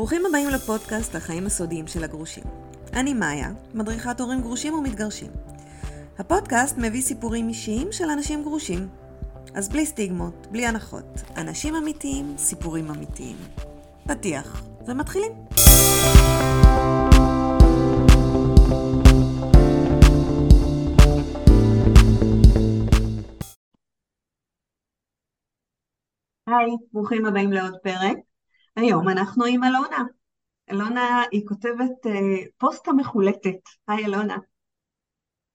ברוכים הבאים לפודקאסט החיים הסודיים של הגרושים. אני מאיה, מדריכת הורים גרושים ומתגרשים. הפודקאסט מביא סיפורים אישיים של אנשים גרושים. אז בלי סטיגמות, בלי הנחות. אנשים אמיתיים, סיפורים אמיתיים. פתיח, ומתחילים. היי, ברוכים הבאים לעוד פרק. היום אנחנו עם אלונה. אלונה היא כותבת אה, פוסטה מחולטת. היי אלונה.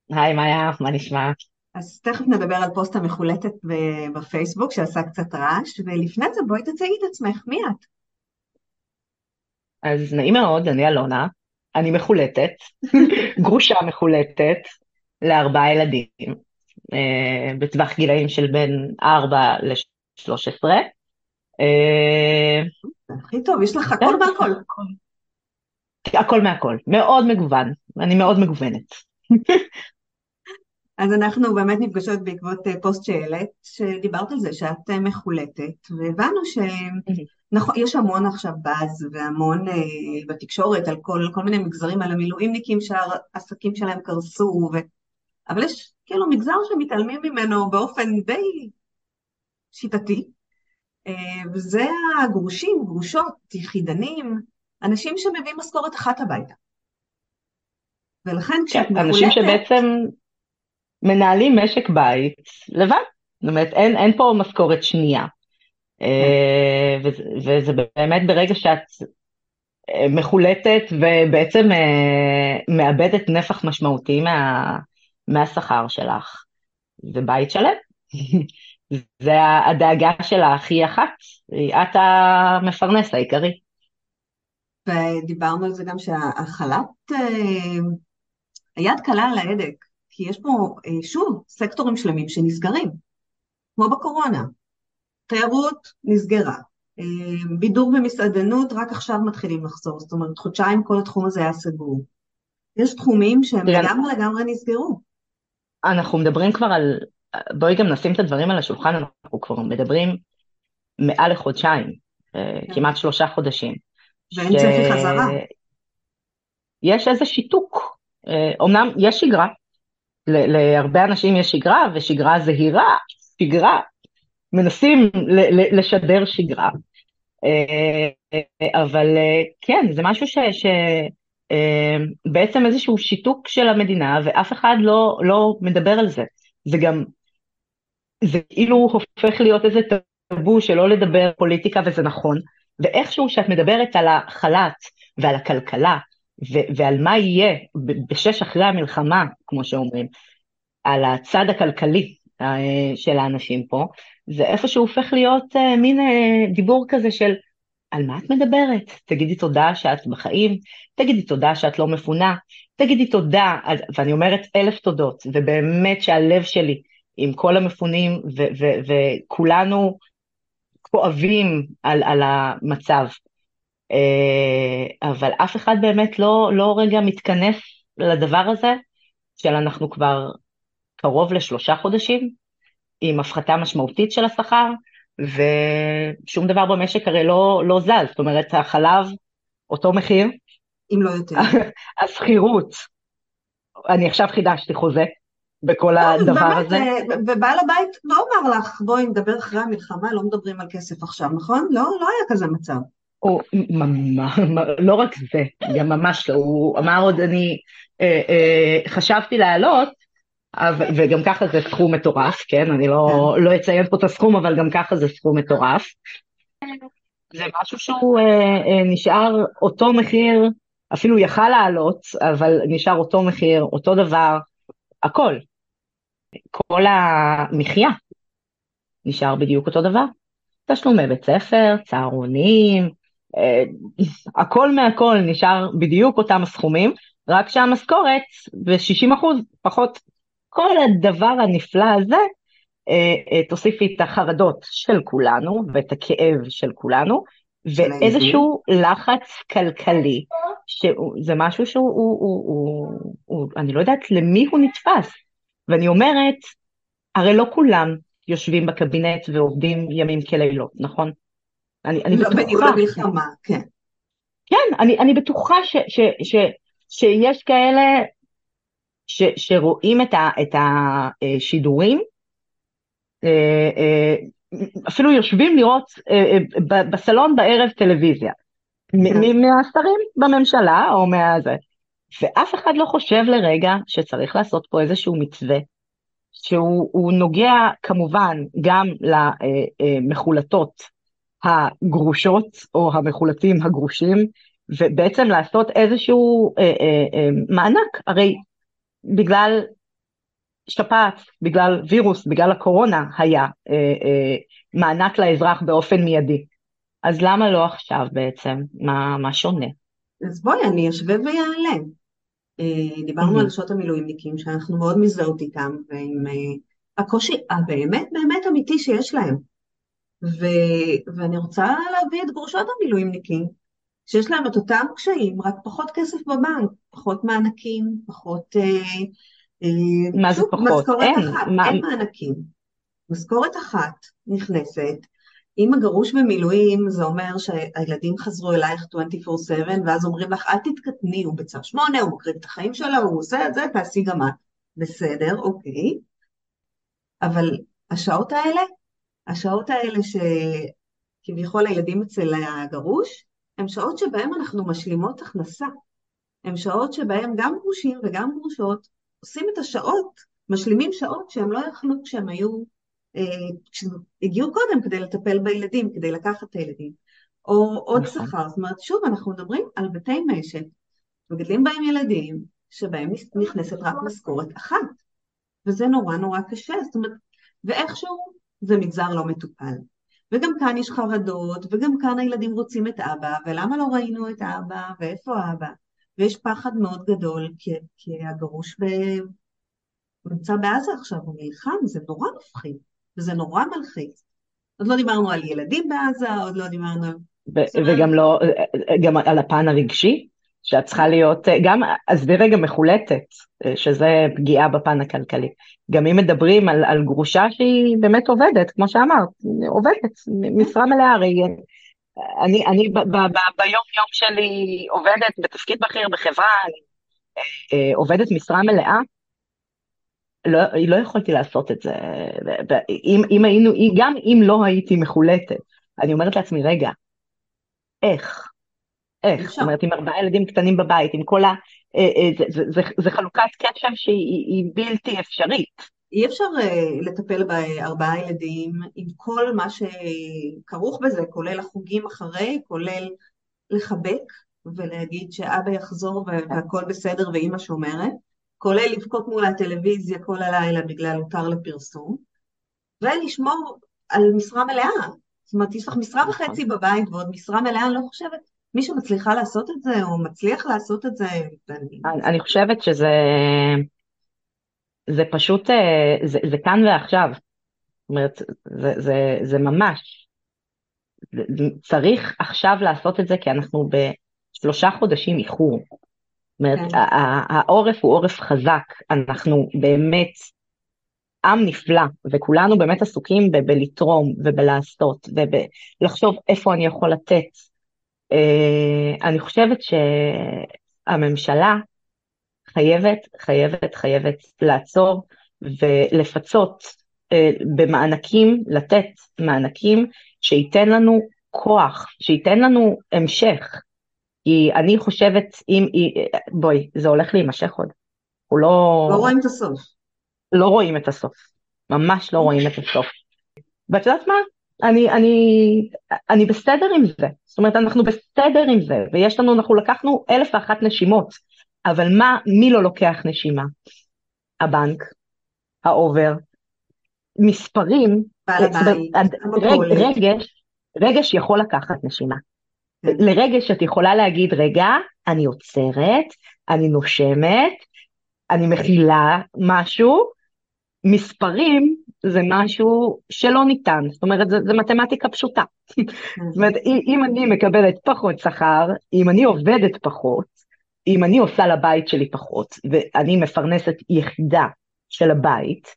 היי מאיה, מה נשמע? אז תכף נדבר על פוסטה מחולטת בפייסבוק שעשה קצת רעש, ולפני זה בואי תציגי את עצמך, מי את? אז נעים מאוד, אני אלונה, אני מחולטת, גרושה מחולטת לארבעה ילדים, אה, בטווח גילאים של בין 4 ל-13. הכי טוב, יש לך הכל מהכל. הכל מהכל, מאוד מגוון, אני מאוד מגוונת. אז אנחנו באמת נפגשות בעקבות אה, פוסט שהעלית, שדיברת על זה שאת אה, מחולטת, והבנו שיש המון עכשיו באז והמון אה, בתקשורת על כל, כל מיני מגזרים, על המילואימניקים שהעסקים שלהם קרסו, ו... אבל יש כאילו מגזר שמתעלמים ממנו באופן די שיטתי, וזה הגרושים, גרושות, יחידנים, אנשים שמביאים משכורת אחת הביתה. ולכן כשאת מחולקת... אנשים שבעצם מנהלים משק בית לבד, זאת אומרת אין, אין פה משכורת שנייה. אה, וזה, וזה באמת ברגע שאת אה, מחולטת ובעצם אה, מאבדת נפח משמעותי מה, מהשכר שלך, זה בית שלם. זה הדאגה שלך היא אחת, את המפרנס העיקרי. ודיברנו על זה גם שהחל"ת, היד קלה על ההדק, כי יש פה שוב סקטורים שלמים שנסגרים, כמו בקורונה. תיירות נסגרה, בידור ומסעדנות רק עכשיו מתחילים לחזור, זאת אומרת חודשיים כל התחום הזה היה סגור. יש תחומים שהם לגמרי לגמרי נסגרו. אנחנו מדברים כבר על בואי גם נשים את הדברים על השולחן, אנחנו כבר מדברים מעל לחודשיים, אה, כן. כמעט שלושה חודשים. ואין ש... צפי חזרה. יש איזה שיתוק. אומנם אה, יש שגרה, להרבה אנשים יש שגרה, ושגרה זהירה, שגרה, מנסים לשדר שגרה. אה, אבל כן, זה משהו ש... ש... בעצם איזשהו שיתוק של המדינה, ואף אחד לא, לא מדבר על זה. זה גם זה כאילו הופך להיות איזה טאבו שלא לדבר פוליטיקה וזה נכון, ואיכשהו שאת מדברת על החל"ת ועל הכלכלה ו- ועל מה יהיה בשש אחרי המלחמה, כמו שאומרים, על הצד הכלכלי אה, של האנשים פה, זה איפשהו הופך להיות uh, מין uh, דיבור כזה של על מה את מדברת? תגידי תודה שאת בחיים, תגידי תודה שאת לא מפונה, תגידי תודה, ואני אומרת אלף תודות, ובאמת שהלב שלי עם כל המפונים, וכולנו כואבים על, על המצב. אה, אבל אף אחד באמת לא, לא רגע מתכנס לדבר הזה, של אנחנו כבר קרוב לשלושה חודשים, עם הפחתה משמעותית של השכר, ושום דבר במשק הרי לא, לא זז, זאת אומרת, החלב, אותו מחיר. אם לא יותר. השכירות, אני עכשיו חידשתי חוזה, בכל לא, הדבר הזה. ובעל הבית לא אמר לך, בואי נדבר אחרי המלחמה, לא מדברים על כסף עכשיו, נכון? לא, לא היה כזה מצב. הוא, לא רק זה, גם ממש לא, הוא אמר עוד, אני אה, אה, חשבתי לעלות, וגם ככה זה סכום מטורף, כן? אני לא, כן. לא אציין פה את הסכום, אבל גם ככה זה סכום מטורף. זה משהו שהוא אה, אה, נשאר אותו מחיר, אפילו יכל לעלות, אבל נשאר אותו מחיר, אותו דבר, הכל. כל המחיה נשאר בדיוק אותו דבר. תשלומי בית ספר, צהרונים, אה, הכל מהכל נשאר בדיוק אותם הסכומים, רק שהמשכורת ב-60 אחוז פחות. כל הדבר הנפלא הזה, אה, אה, תוסיפי את החרדות של כולנו ואת הכאב של כולנו, ואיזשהו לחץ כלכלי, שזה משהו שהוא, הוא, הוא, הוא, הוא, אני לא יודעת למי הוא נתפס. ואני אומרת, הרי לא כולם יושבים בקבינט ועובדים ימים כלילות, נכון? אני, אני לא, בטוחה. בניהול המלחמה, כן. כן, אני, אני בטוחה ש, ש, ש, שיש כאלה ש, שרואים את, ה, את השידורים, אה, אה, אפילו יושבים לראות אה, בסלון בערב טלוויזיה, כן. מהשרים בממשלה או מהזה, ואף אחד לא חושב לרגע שצריך לעשות פה איזשהו מתווה, שהוא נוגע כמובן גם למחולטות הגרושות או המחולטים הגרושים, ובעצם לעשות איזשהו אה, אה, אה, מענק, הרי בגלל שפעת, בגלל וירוס, בגלל הקורונה היה אה, אה, מענק לאזרח באופן מיידי. אז למה לא עכשיו בעצם? מה, מה שונה? אז בואי, אני אשווה ויעלה. אה, דיברנו על שעות המילואימניקים, שאנחנו מאוד מזדהות איתם, ועם אה, הקושי הבאמת באמת אמיתי שיש להם. ו, ואני רוצה להביא את גרושות המילואימניקים, שיש להם את אותם קשיים, רק פחות כסף בבנק, פחות מענקים, פחות... אה, מה זה פחות? משכורת אין, אחת, מה... אין מענקים. משכורת אחת נכנסת, אם הגרוש במילואים זה אומר שהילדים חזרו אלייך 24/7 ואז אומרים לך אל תתקטני, הוא בצו 8, הוא מקריב את החיים שלו, הוא עושה את זה, תעשי גם את. בסדר, אוקיי. אבל השעות האלה, השעות האלה שכביכול הילדים אצל הגרוש, הן שעות שבהן אנחנו משלימות הכנסה. הן שעות שבהן גם גרושים וגם גרושות עושים את השעות, משלימים שעות שהם לא יכלו כשהם היו, אה, כשהגיעו קודם כדי לטפל בילדים, כדי לקחת את הילדים. או עוד נכון. שכר, זאת אומרת, שוב, אנחנו מדברים על בתי משק, מגדלים בהם ילדים, שבהם נכנסת רק משכורת אחת. וזה נורא נורא קשה, זאת אומרת, ואיכשהו זה מגזר לא מטופל. וגם כאן יש חרדות, וגם כאן הילדים רוצים את אבא, ולמה לא ראינו את אבא, ואיפה אבא? ויש פחד מאוד גדול, כי, כי הגרוש ב... נמצא בעזה עכשיו, הוא נלחם, זה נורא מפחיד, וזה נורא מלחיץ. עוד לא דיברנו על ילדים בעזה, עוד לא דיברנו... וגם לא, גם על הפן הרגשי, שאת צריכה להיות, גם, עזבי רגע מחולטת, שזה פגיעה בפן הכלכלי. גם אם מדברים על, על גרושה שהיא באמת עובדת, כמו שאמרת, עובדת, משרה מלאה, הרי אני, אני ב, ב, ב, ביום יום שלי עובדת בתפקיד בכיר בחברה, אני אה, עובדת משרה מלאה, לא, לא יכולתי לעשות את זה, אם, אם היינו, גם אם לא הייתי מחולטת, אני אומרת לעצמי, רגע, איך? איך? זאת אומרת, עם ארבעה ילדים קטנים בבית, עם כל ה... אה, אה, זה, זה, זה, זה חלוקת קשב שהיא בלתי אפשרית. אי אפשר uh, לטפל בארבעה ילדים עם כל מה שכרוך בזה, כולל החוגים אחרי, כולל לחבק ולהגיד שאבא יחזור והכל בסדר ואימא שומרת, כולל לבכות מול הטלוויזיה כל הלילה בגלל הותר לפרסום, ולשמור על משרה מלאה. זאת אומרת, יש לך משרה נכון. וחצי בבית ועוד משרה מלאה, אני לא חושבת, מי שמצליחה לעשות את זה או מצליח לעשות את זה, אני... אני חושבת שזה... זה פשוט, אה, זה, זה כאן ועכשיו. זאת אומרת, זה, זה, זה ממש. צריך עכשיו לעשות את זה כי אנחנו בשלושה חודשים איחור. אומרת, כן. העורף הוא עורף חזק, אנחנו באמת עם נפלא, וכולנו באמת עסוקים ב- בלתרום ובלעשות ובלחשוב איפה אני יכול לתת. אה, אני חושבת שהממשלה חייבת, חייבת, חייבת לעצור ולפצות אה, במענקים, לתת מענקים שייתן לנו כוח, שייתן לנו המשך. כי אני חושבת, אם, בואי, זה הולך להימשך עוד. הוא לא... לא רואים את הסוף. לא רואים את הסוף. ממש לא רואים את הסוף. ואת יודעת מה? אני, אני, אני בסדר עם זה. זאת אומרת, אנחנו בסדר עם זה, ויש לנו, אנחנו לקחנו אלף ואחת נשימות. אבל מה, מי לא לוקח נשימה? הבנק, האובר, מספרים, בעל הבית. רגש, רגש יכול לקחת נשימה. כן. לרגש את יכולה להגיד, רגע, אני עוצרת, אני נושמת, אני מכילה משהו, מספרים זה משהו שלא ניתן, זאת אומרת, זה, זה מתמטיקה פשוטה. זאת אומרת, אם אני מקבלת פחות שכר, אם אני עובדת פחות, אם אני עושה לבית שלי פחות, ואני מפרנסת יחידה של הבית,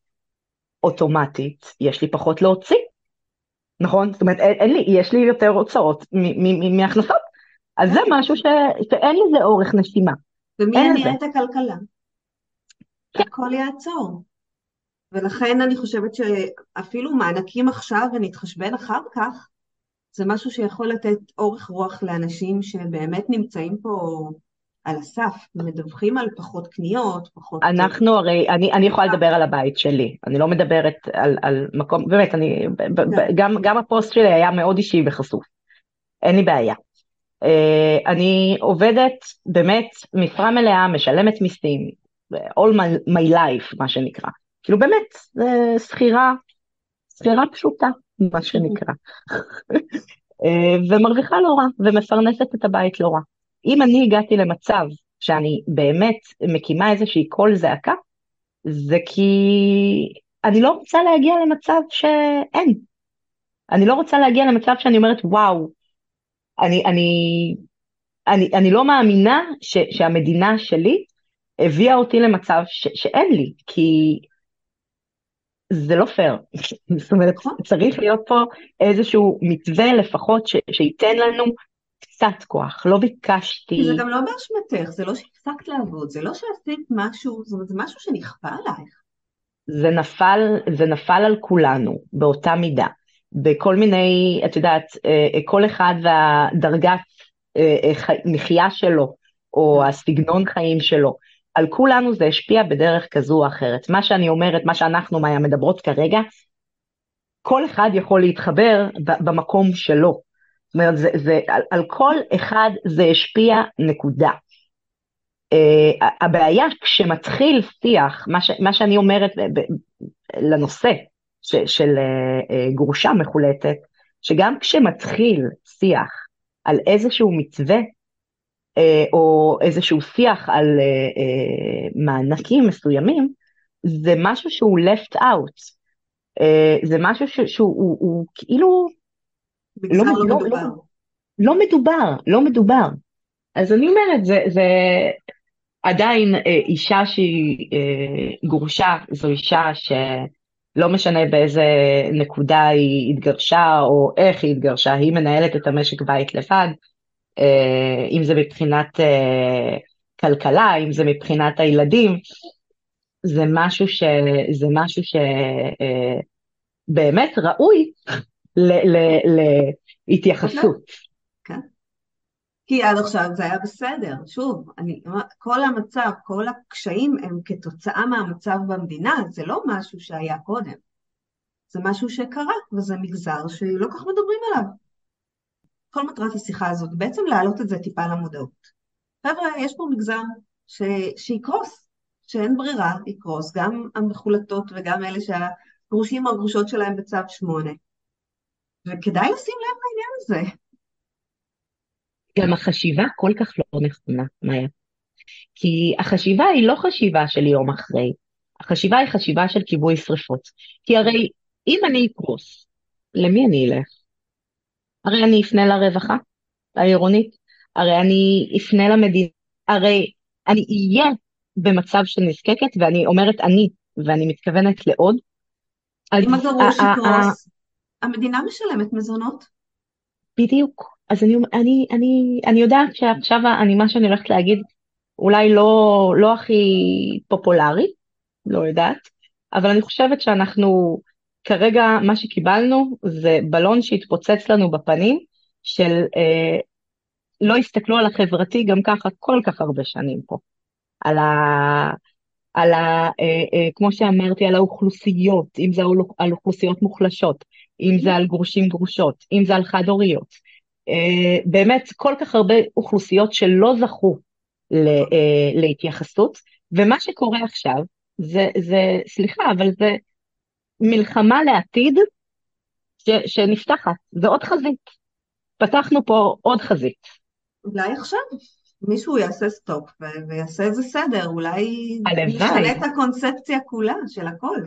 אוטומטית יש לי פחות להוציא, נכון? זאת אומרת, אין, אין לי, יש לי יותר הוצאות מהכנסות, אז זה משהו ש... שאין לזה אורך נשימה. ומי יניע את הכלכלה? כן. הכל יעצור. ולכן אני חושבת שאפילו מענקים עכשיו ונתחשבן אחר כך, זה משהו שיכול לתת אורך רוח לאנשים שבאמת נמצאים פה על הסף, מדווחים על פחות קניות, פחות... אנחנו הרי, אני, אני יכולה לדבר על הבית שלי, אני לא מדברת על, על מקום, באמת, אני, כן. גם, גם הפוסט שלי היה מאוד אישי וחשוף, אין לי בעיה. Uh, אני עובדת באמת משרה מלאה, משלמת מיסים, all my, my life, מה שנקרא. כאילו באמת, שכירה, שכירה פשוטה, מה שנקרא. אה, ומרוויחה לא רע, ומפרנסת את הבית לא רע. אם אני הגעתי למצב שאני באמת מקימה איזושהי קול זעקה, זה כי אני לא רוצה להגיע למצב שאין. אני לא רוצה להגיע למצב שאני אומרת, וואו, אני, אני, אני, אני לא מאמינה ש, שהמדינה שלי הביאה אותי למצב ש, שאין לי, כי זה לא פייר. זאת אומרת. צריך להיות פה איזשהו מתווה לפחות ש, שייתן לנו קצת כוח, לא ביקשתי... זה גם לא באשמתך, זה לא שהפסקת לעבוד, זה לא שעשית משהו, זאת אומרת, זה משהו שנכפה עלייך. זה נפל, זה נפל על כולנו באותה מידה, בכל מיני, את יודעת, אה, אה, כל אחד והדרגת אה, מחיה שלו, או כן. הסגנון חיים שלו. על כולנו זה השפיע בדרך כזו או אחרת. מה שאני אומרת, מה שאנחנו מדברות כרגע, כל אחד יכול להתחבר במקום שלו. זאת אומרת, זה, זה, על, על כל אחד זה השפיע נקודה. Uh, הבעיה כשמתחיל שיח, מה, ש, מה שאני אומרת ב, ב, לנושא ש, של uh, uh, גרושה מחולטת, שגם כשמתחיל שיח על איזשהו מתווה אה, או איזשהו שיח על מענקים מסוימים, זה משהו שהוא left out. זה משהו ש, שהוא הוא, הוא, כאילו... לא, לא, לא, מדובר. לא, לא מדובר, לא מדובר. אז אני אומרת, זה, זה עדיין אישה שהיא גורשה, זו אישה שלא משנה באיזה נקודה היא התגרשה או איך היא התגרשה, היא מנהלת את המשק בית לבד, אה, אם זה מבחינת אה, כלכלה, אם זה מבחינת הילדים, זה משהו, ש, זה משהו שבאמת אה, ראוי להתייחסות. כן. כי עד עכשיו זה היה בסדר. שוב, אני, כל המצב, כל הקשיים הם כתוצאה מהמצב במדינה, זה לא משהו שהיה קודם. זה משהו שקרה, וזה מגזר שלא כך מדברים עליו. כל מטרת השיחה הזאת, בעצם להעלות את זה טיפה למודעות. חבר'ה, יש פה מגזר ש... שיקרוס, שאין ברירה, יקרוס, גם המחולטות וגם אלה שהגרושים או הגרושות שלהם בצו שמונה. וכדאי לשים לב לעניין הזה. גם החשיבה כל כך לא נכונה, מאיה. כי החשיבה היא לא חשיבה של יום אחרי, החשיבה היא חשיבה של כיבוי שרפות. כי הרי אם אני אקרוס, למי אני אלך? הרי אני אפנה לרווחה העירונית, הרי אני אפנה למדינה, הרי אני אהיה במצב של נזקקת, ואני אומרת אני, ואני מתכוונת לעוד. אם הגרוש יקרוס, המדינה משלמת מזונות. בדיוק. אז אני, אני, אני, אני יודעת שעכשיו אני, מה שאני הולכת להגיד, אולי לא, לא הכי פופולרי, לא יודעת, אבל אני חושבת שאנחנו כרגע מה שקיבלנו זה בלון שהתפוצץ לנו בפנים של אה, לא הסתכלו על החברתי גם ככה כל כך הרבה שנים פה. על ה... על ה... אה, אה, כמו שאמרתי, על האוכלוסיות, אם זה על אוכלוסיות מוחלשות, אם זה על גרושים גרושות, אם זה על חד-הוריות. אה, באמת, כל כך הרבה אוכלוסיות שלא זכו אה, להתייחסות, ומה שקורה עכשיו, זה, זה, סליחה, אבל זה מלחמה לעתיד ש, שנפתחת, זה עוד חזית. פתחנו פה עוד חזית. אולי עכשיו מישהו יעשה סטופ ויעשה איזה סדר, אולי נשנה את הקונספציה כולה של הכל.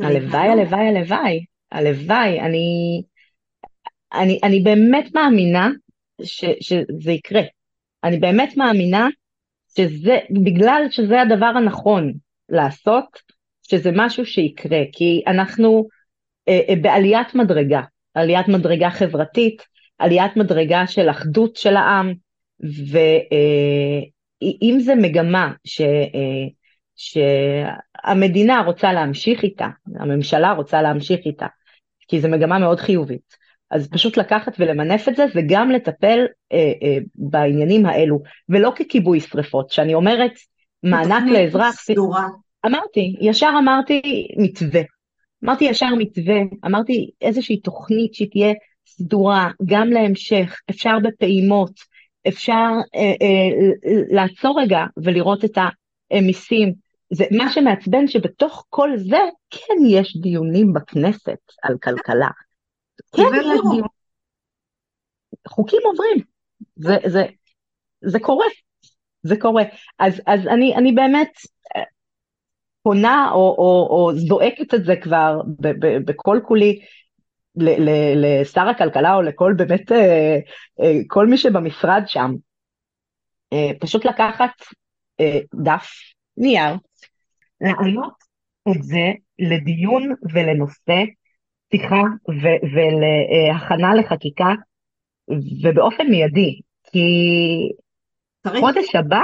הלוואי, הלוואי, הלוואי, הלוואי, אני, אני, אני באמת מאמינה ש, שזה יקרה. אני באמת מאמינה שזה, בגלל שזה הדבר הנכון לעשות, שזה משהו שיקרה, כי אנחנו אה, אה, בעליית מדרגה, עליית מדרגה חברתית, עליית מדרגה של אחדות של העם, ואם זה מגמה ש, שהמדינה רוצה להמשיך איתה, הממשלה רוצה להמשיך איתה, כי זו מגמה מאוד חיובית. אז פשוט לקחת ולמנף את זה וגם לטפל אה, אה, בעניינים האלו, ולא ככיבוי שרפות, שאני אומרת מענק לאזרח, סדורה. אמרתי, ישר אמרתי מתווה, אמרתי ישר מתווה, אמרתי איזושהי תוכנית שתהיה סדורה גם להמשך, אפשר בפעימות, אפשר אה, אה, לעצור רגע ולראות את המיסים. זה מה שמעצבן שבתוך כל זה כן יש דיונים בכנסת על כלכלה. כן, יש דיונים. חוקים עוברים, זה, זה, זה קורה, זה קורה. אז, אז אני, אני באמת אה, פונה או, או, או זועקת את זה כבר בכל כולי לשר הכלכלה או לכל באמת, אה, אה, כל מי שבמשרד שם, פשוט לקחת דף, נייר, להעלות את זה לדיון ולנושא שיחה ולהכנה לחקיקה ובאופן מיידי, כי צריך. חודש הבא,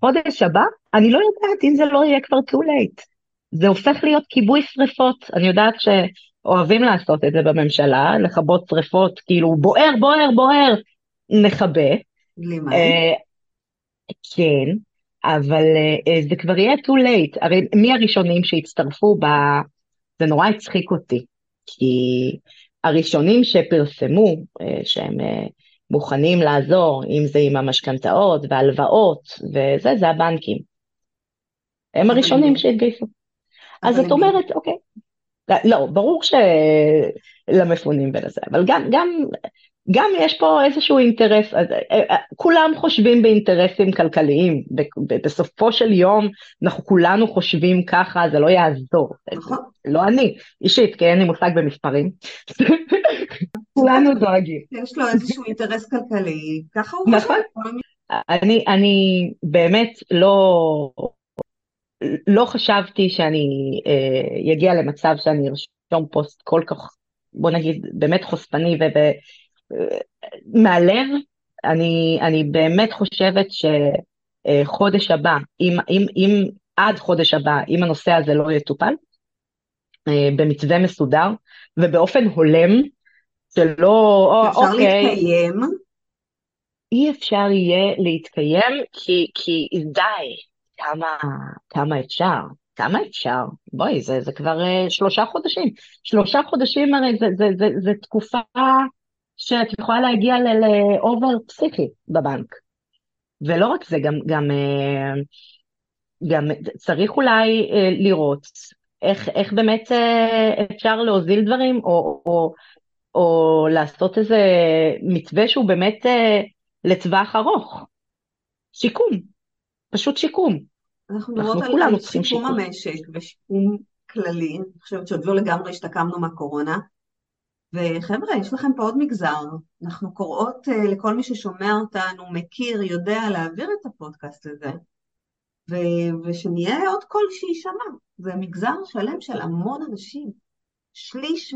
חודש הבא, אני לא יודעת אם זה לא יהיה כבר too late. זה הופך להיות כיבוי שרפות. אני יודעת ש... אוהבים לעשות את זה בממשלה, לכבות שריפות, כאילו בוער, בוער, בוער, נכבה. בלי מים. אה, כן, אבל אה, זה כבר יהיה too late. הרי מי הראשונים שהצטרפו ב... זה נורא הצחיק אותי, כי הראשונים שפרסמו אה, שהם אה, מוכנים לעזור, אם זה עם המשכנתאות והלוואות וזה, זה הבנקים. הם הראשונים שהתגייסו. אז את אומרת, אוקיי, לא, ברור שלמפונים ולזה, אבל גם, גם, גם יש פה איזשהו אינטרס, אה, אה, כולם חושבים באינטרסים כלכליים, בסופו של יום אנחנו כולנו חושבים ככה, זה לא יעזור. נכון. לא אני, אישית, כי אין לי מושג במספרים. כולנו דואגים. יש לו איזשהו אינטרס כלכלי, ככה הוא נכון. אני, אני באמת לא, לא חשבתי שאני אגיע אה, למצב שאני ארשום פוסט כל כך, בוא נגיד, באמת חושפני ומהלב, אה, אני, אני באמת חושבת שחודש הבא, אם, אם, אם עד חודש הבא, אם הנושא הזה לא יטופל, אה, במתווה מסודר ובאופן הולם, שלא, אפשר אוקיי, להתקיים. אי אפשר יהיה להתקיים כי, כי די, כמה, כמה אפשר, כמה אפשר? בואי, זה, זה כבר uh, שלושה חודשים. שלושה חודשים הרי זה, זה, זה, זה תקופה שאת יכולה להגיע לאובר פסיכי בבנק. ולא רק זה, גם, גם, uh, גם צריך אולי uh, לראות איך, איך באמת uh, אפשר להוזיל דברים, או, או, או לעשות איזה מתווה שהוא באמת לטווח ארוך. שיקום. פשוט שיקום. אנחנו מדברות על שיקום שיקום המשק ושיקום כללי, אני חושבת שעוד לא לגמרי השתקמנו מהקורונה. וחבר'ה, יש לכם פה עוד מגזר. אנחנו קוראות uh, לכל מי ששומע אותנו, מכיר, יודע להעביר את הפודקאסט הזה, ו- ושנהיה עוד קול שיישמע. זה מגזר שלם של המון אנשים, שליש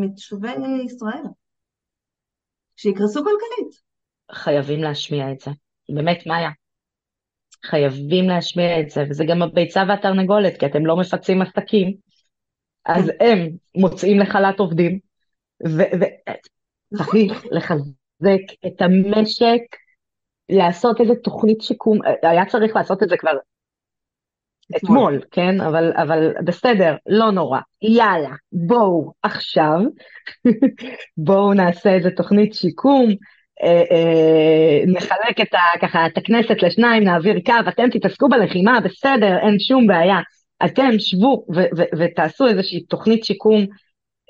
מתושבי ישראל, שיקרסו כלכלית. חייבים להשמיע את זה. באמת, מאיה, חייבים להשמיע את זה, וזה גם הביצה והתרנגולת, כי אתם לא מפצים עסקים, אז כן. הם מוצאים לחל"ת עובדים, וצריך לחזק את המשק, לעשות איזה תוכנית שיקום, היה צריך לעשות את זה כבר אתמול, כן? אבל, אבל בסדר, לא נורא. יאללה, בואו עכשיו, בואו נעשה איזה תוכנית שיקום, אה, אה, נחלק את, ה, ככה, את הכנסת לשניים, נעביר קו, אתם תתעסקו בלחימה, בסדר, אין שום בעיה. אתם שבו ו- ו- ותעשו איזושהי תוכנית שיקום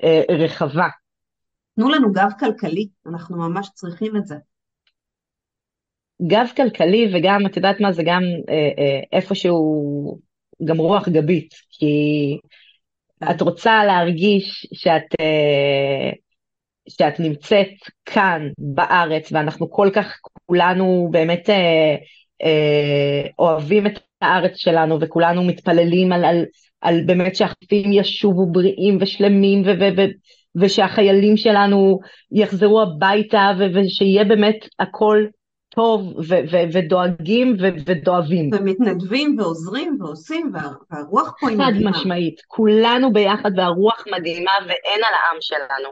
אה, רחבה. תנו לנו גב כלכלי, אנחנו ממש צריכים את זה. גב כלכלי וגם, את יודעת מה, זה גם אה, אה, איפשהו, גם רוח גבית, כי כן. את רוצה להרגיש שאת... אה, שאת נמצאת כאן בארץ ואנחנו כל כך כולנו באמת אה, אה, אוהבים את הארץ שלנו וכולנו מתפללים על, על, על באמת שהחטופים ישובו בריאים ושלמים ו, ו, ו, ושהחיילים שלנו יחזרו הביתה ושיהיה באמת הכל טוב ו- ו- ודואגים ו- ודואבים. ומתנדבים ועוזרים ועושים, וה- והרוח פה היא מדהימה. חד משמעית, כולנו ביחד והרוח מדהימה ואין על העם שלנו.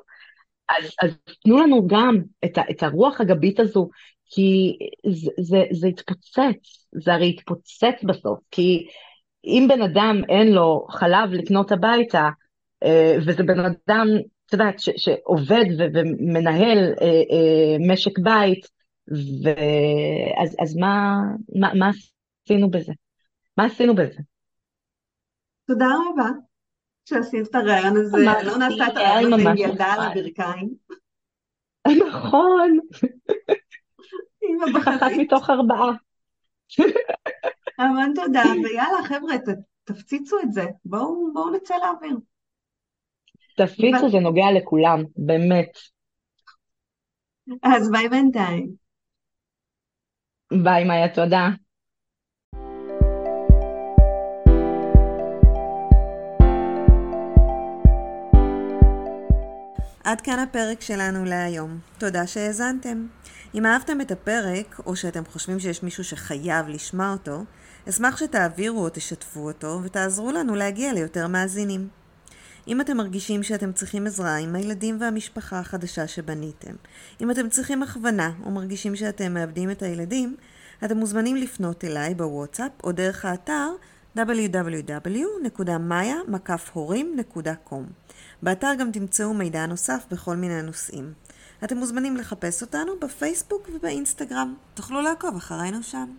אז, אז תנו לנו גם את, ה- את הרוח הגבית הזו, כי זה, זה, זה יתפוצץ, זה הרי יתפוצץ בסוף, כי אם בן אדם אין לו חלב לקנות הביתה, אה, וזה בן אדם, את יודעת, ש- שעובד ו- ומנהל אה, אה, משק בית, ואז אז מה, מה, מה עשינו בזה? מה עשינו בזה? תודה רבה שעשית את הרעיון הזה, לא נעשה את הרעיון הזה עם ילדה על. הברכיים, נכון, אחת. מתוך ארבעה. המון תודה, ויאללה חבר'ה, תפציצו את זה, בואו נצא לאוויר. תפיצו, זה נוגע לכולם, באמת. אז ביי בינתיים. ביי, מאיה, תודה. עד כאן הפרק שלנו להיום. תודה שהאזנתם. אם אהבתם את הפרק, או שאתם חושבים שיש מישהו שחייב לשמוע אותו, אשמח שתעבירו או תשתפו אותו, ותעזרו לנו להגיע ליותר מאזינים. אם אתם מרגישים שאתם צריכים עזרה עם הילדים והמשפחה החדשה שבניתם, אם אתם צריכים הכוונה, או מרגישים שאתם מאבדים את הילדים, אתם מוזמנים לפנות אליי בוואטסאפ, או דרך האתר www.maya-horim.com. באתר גם תמצאו מידע נוסף בכל מיני נושאים. אתם מוזמנים לחפש אותנו בפייסבוק ובאינסטגרם. תוכלו לעקוב אחרינו שם.